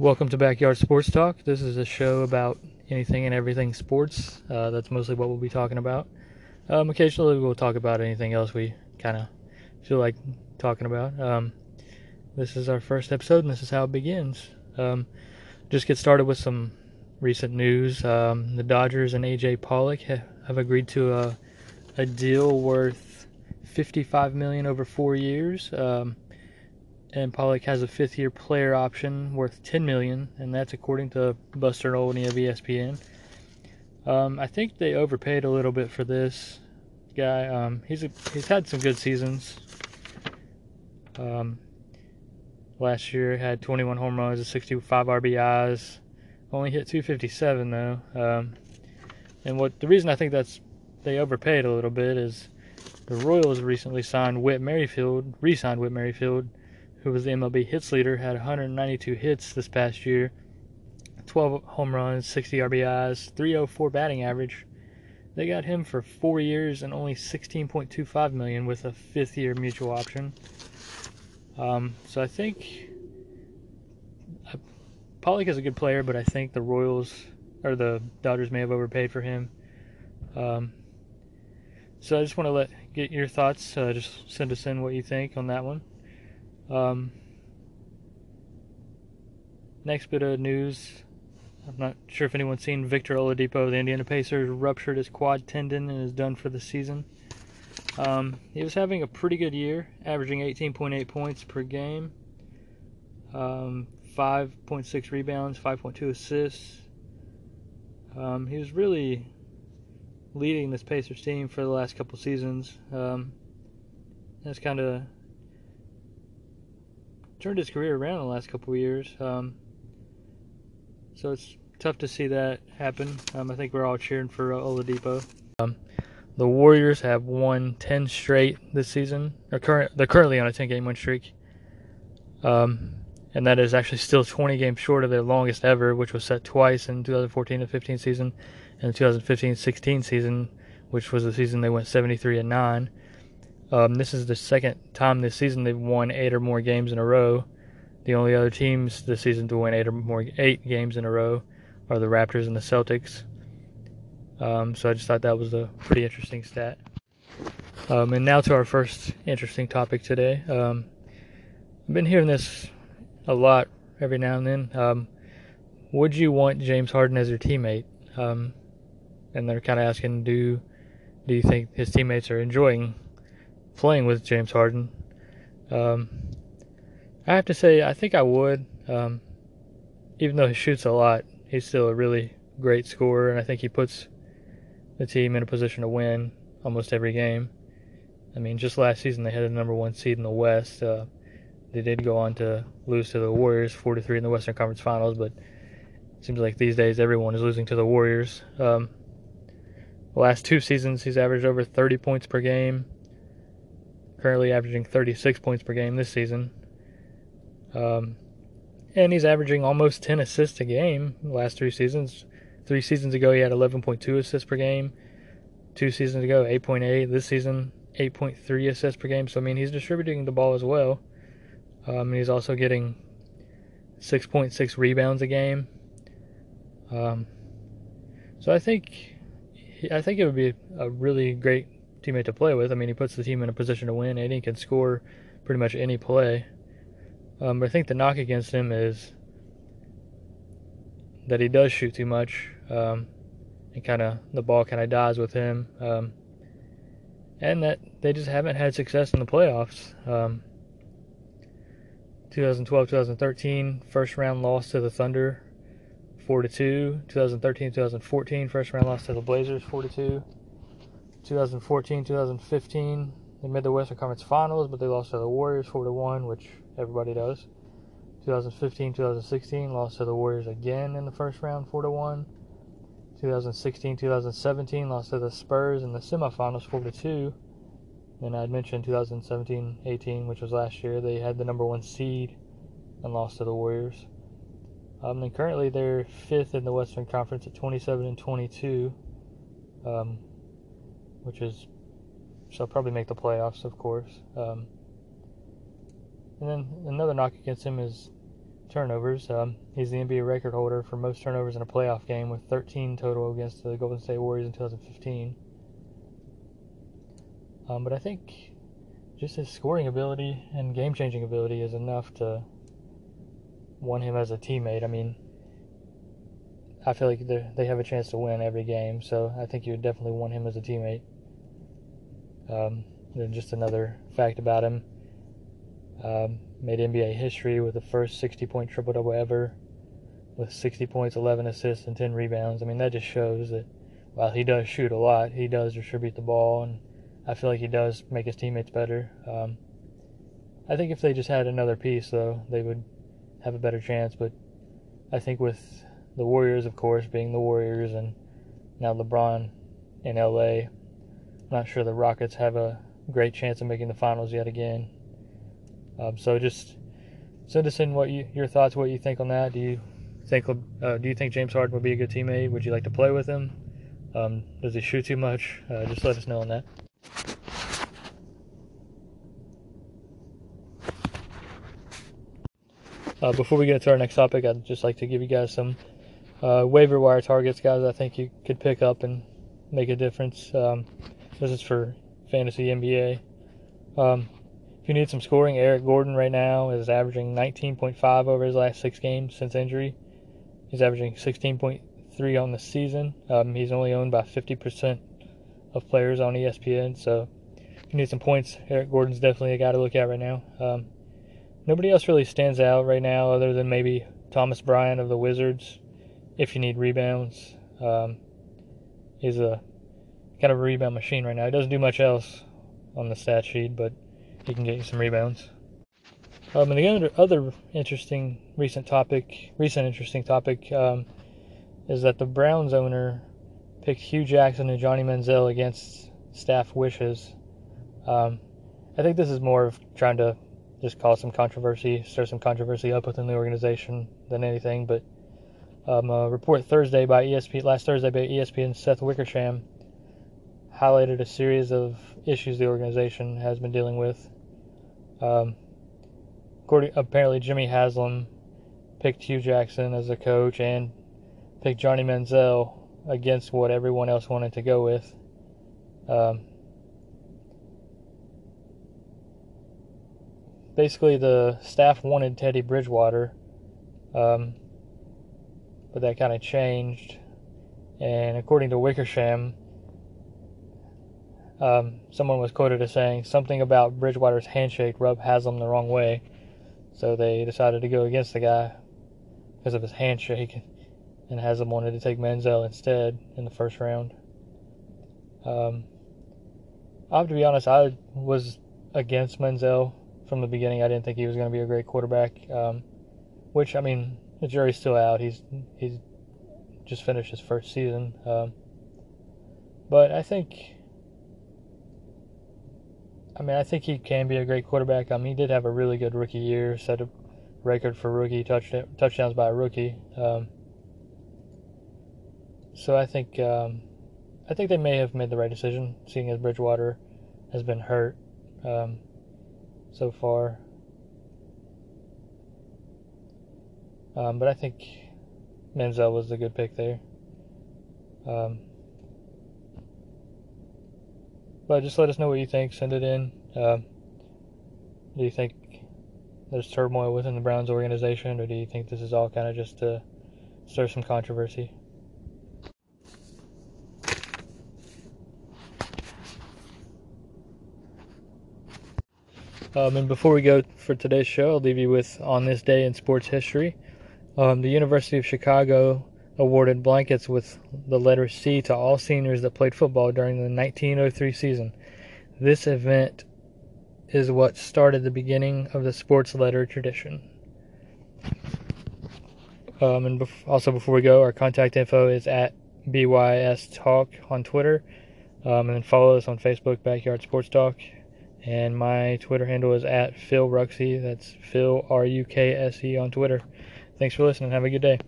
Welcome to Backyard Sports Talk. This is a show about anything and everything sports. Uh, that's mostly what we'll be talking about. Um, occasionally, we'll talk about anything else we kind of feel like talking about. Um, this is our first episode, and this is how it begins. Um, just get started with some recent news. Um, the Dodgers and AJ Pollock have agreed to a, a deal worth 55 million over four years. Um, and Pollock has a fifth-year player option worth 10 million, and that's according to Buster Olney of ESPN. Um, I think they overpaid a little bit for this guy. Um, he's a, he's had some good seasons. Um, last year had 21 home runs, 65 RBIs, only hit 257 though. Um, and what the reason I think that's they overpaid a little bit is the Royals recently signed Whit Merrifield, re-signed Whit Merrifield who was the MLB hits leader, had 192 hits this past year, 12 home runs, 60 RBIs, 304 batting average. They got him for four years and only 16.25 million with a fifth year mutual option. Um, so I think uh, Pollock is a good player, but I think the Royals or the Dodgers may have overpaid for him. Um, so I just want to let get your thoughts. Uh, just send us in what you think on that one. Um, next bit of news. I'm not sure if anyone's seen Victor Oladipo, the Indiana Pacers, ruptured his quad tendon and is done for the season. Um, he was having a pretty good year, averaging 18.8 points per game, um, 5.6 rebounds, 5.2 assists. Um, he was really leading this Pacers team for the last couple seasons. Um, that's kind of turned his career around in the last couple of years. Um, so it's tough to see that happen. Um, I think we're all cheering for uh, Oladipo. Um, the Warriors have won 10 straight this season. They're, current, they're currently on a 10 game win streak. Um, and that is actually still 20 games short of their longest ever, which was set twice in 2014 15 season and 2015 16 season, which was the season they went 73 and 9. Um, this is the second time this season they've won eight or more games in a row. The only other teams this season to win eight or more eight games in a row are the Raptors and the Celtics. Um, so I just thought that was a pretty interesting stat. Um, and now to our first interesting topic today. Um, I've been hearing this a lot every now and then. Um, would you want James Harden as your teammate? Um, and they're kind of asking, do do you think his teammates are enjoying playing with James Harden. Um, I have to say, I think I would. Um, even though he shoots a lot, he's still a really great scorer, and I think he puts the team in a position to win almost every game. I mean, just last season they had the number one seed in the West. Uh, they did go on to lose to the Warriors, four to three in the Western Conference Finals, but it seems like these days everyone is losing to the Warriors. Um, the last two seasons, he's averaged over 30 points per game, currently averaging 36 points per game this season. Um, and he's averaging almost 10 assists a game last three seasons. Three seasons ago, he had 11.2 assists per game. Two seasons ago, 8.8. This season, 8.3 assists per game. So, I mean, he's distributing the ball as well. Um, he's also getting 6.6 rebounds a game. Um, so I think I think it would be a really great teammate to play with. I mean, he puts the team in a position to win, and he can score pretty much any play. Um, but I think the knock against him is that he does shoot too much, um, and kind of the ball kind of dies with him, um, and that they just haven't had success in the playoffs. 2012-2013 um, first round loss to the Thunder, four to two. 2013-2014 first round loss to the Blazers, four to two. 2014, 2015, they made the Western Conference Finals, but they lost to the Warriors 4 to 1, which everybody does. 2015, 2016, lost to the Warriors again in the first round 4 to 1. 2016, 2017, lost to the Spurs in the semifinals 4 to 2. And I'd mentioned 2017, 18, which was last year, they had the number one seed and lost to the Warriors. Um, and currently they're fifth in the Western Conference at 27 and 22. Um, which is shall probably make the playoffs, of course. Um, and then another knock against him is turnovers. Um, he's the NBA record holder for most turnovers in a playoff game with 13 total against the Golden State Warriors in 2015. Um, but I think just his scoring ability and game changing ability is enough to want him as a teammate. I mean, I feel like they have a chance to win every game, so I think you would definitely want him as a teammate. Um, then just another fact about him. Um, made NBA history with the first 60 point triple double ever, with 60 points, 11 assists, and 10 rebounds. I mean, that just shows that while he does shoot a lot, he does distribute the ball, and I feel like he does make his teammates better. Um, I think if they just had another piece, though, they would have a better chance. But I think with the Warriors, of course, being the Warriors, and now LeBron in LA, not sure the Rockets have a great chance of making the finals yet again. Um, so just send us in what you, your thoughts, what you think on that. Do you think uh, do you think James Harden would be a good teammate? Would you like to play with him? Um, does he shoot too much? Uh, just let us know on that. Uh, before we get to our next topic, I'd just like to give you guys some uh, waiver wire targets, guys. I think you could pick up and make a difference. Um, this is for fantasy NBA. Um, if you need some scoring, Eric Gordon right now is averaging 19.5 over his last six games since injury. He's averaging 16.3 on the season. Um, he's only owned by 50% of players on ESPN, so if you need some points, Eric Gordon's definitely a guy to look at right now. Um, nobody else really stands out right now other than maybe Thomas Bryant of the Wizards. If you need rebounds, um, he's a kind of a rebound machine right now. He doesn't do much else on the stat sheet, but he can get you some rebounds. Um, and the other, other interesting recent topic, recent interesting topic, um, is that the Browns owner picked Hue Jackson and Johnny Manziel against staff wishes. Um, I think this is more of trying to just cause some controversy, stir some controversy up within the organization than anything. But um, a report Thursday by ESPN, last Thursday by ESPN, Seth Wickersham highlighted a series of issues the organization has been dealing with. Um, according, apparently, Jimmy Haslam picked Hue Jackson as a coach and picked Johnny Manziel against what everyone else wanted to go with. Um, basically, the staff wanted Teddy Bridgewater, um, but that kind of changed. And according to Wickersham, um, someone was quoted as saying something about Bridgewater's handshake rubbed Haslam the wrong way, so they decided to go against the guy because of his handshake, and Haslam wanted to take Manziel instead in the first round. Um, I have to be honest, I was against Manziel from the beginning. I didn't think he was going to be a great quarterback. Um, which I mean, the jury's still out. He's he's just finished his first season, um, but I think I mean, I think he can be a great quarterback. I mean, he did have a really good rookie year, set a record for rookie touch, touchdowns by a rookie. Um, so I think um, I think they may have made the right decision, seeing as Bridgewater has been hurt um, so far. Um, but I think Manziel was a good pick there. Um, but just let us know what you think. Send it in. Uh, do you think there's turmoil within the Browns organization, or do you think this is all kind of just to stir some controversy? Um, and before we go for today's show, I'll leave you with on this day in sports history. Um, the University of Chicago awarded blankets with the letter C to all seniors that played football during the 1903 season. This event is what started the beginning of the sports letter tradition. Um, and bef- also, before we go, our contact info is at BYS Talk on Twitter. Um, and follow us on Facebook, Backyard Sports Talk. And my Twitter handle is at Phil Ruksey. That's Phil R U K S E on Twitter. Thanks for listening. Have a good day.